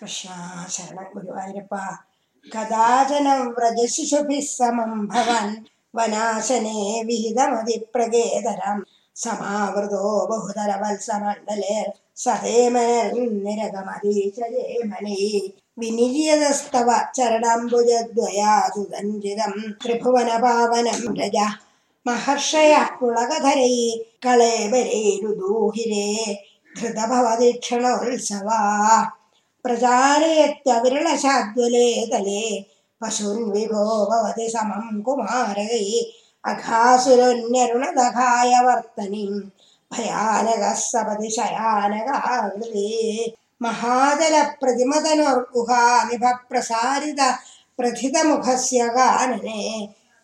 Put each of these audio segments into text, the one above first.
कृष्णा शरणं गुरु अरप कदाचन व्रजशिशुभिः समं भवन् वनाशने विहितमधिप्रगेदरं समावृतो बहुधरवल्समण्डलेर्सहेमनिरगमधीचयेमनि विनिर्यदस्तव चरणम्बुजद्वया सुसञ्जितं त्रिभुवनपावनं कृष्णाजिरं त्रिभुवनै कलेबलेरे धृतभवदीक्षण धृतभवदीक्षणोत्सवा। प्रचारयत्य विरलशाद्विलेदले पशुर्विभो भवति समं कुमारै अघासुरोणदघाय वर्तनिं भयानकः सपदि शयानगा वृदे प्रथितमुखस्य गानने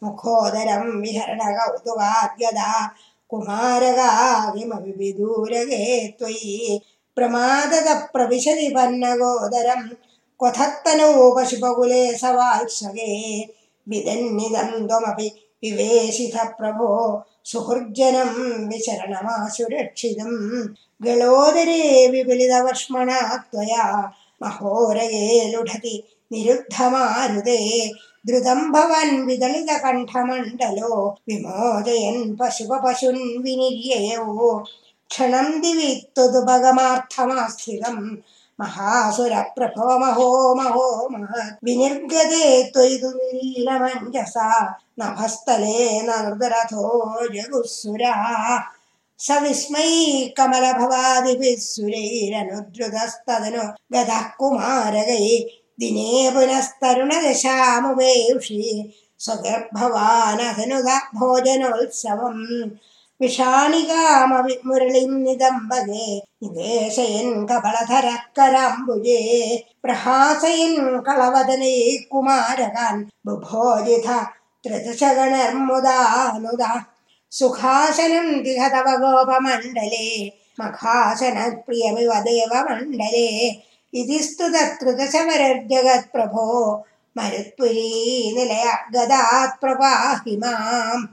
मुखोदरं विहरणौतुगाद्गदा कुमारगाविमपि विदूरगे त्वयि ప్రమాదద ప్రవిశది పన్నగోదరం क्वथत्तनोपशुपकुले सवात्सगे विदन्निदन्त्वमपि विवेशिथ प्रभो सुहृज्जनं विशरणमासुरक्षितं गलोदरे विपुलितवर्ष्मणा त्वया महोरये लुढति निरुद्धमारुदे द्रुतं भवन् विदलितकण्ठमण्डलो विमोदयन् पशुपपशुन् विनिर्ययौ ക്ഷണം ദിവി ത്വതുപഗമാർത്ഥമാസ്ഥിതം മഹാസുരപ്രഭവ മഹോ മഹോ മഹത് വിനിർഗതേ ത്വയിതു നീലമഞ്ജസ നഭസ്ഥലേ നൃതരഥോ ജഗുസുരാ സവിസ്മൈ കമലഭവാദിഭിः സുരൈരനുദ്രുതസ്തദനു ഗതഃ കുമാരകൈ ദിനേ പുനസ്തരുണദശാമുപേഷി സ്വഗർഭവാനധനുത ഭോജനോത്സവം. विषाणिकामविमुरलिं निदम्बगे निवेशयन् कपलधरकराम्बुजे प्रहासयन् कलवदने कुमारकान् बुभोजिथ त्रिदशगणर्मुदानुदा। सुखासनं दिहतव गोपमण्डले मखासनप्रियमिव देवमण्डले इति स्तुत मरुत्पुरी निलय गदात्प्रपाहि माम्।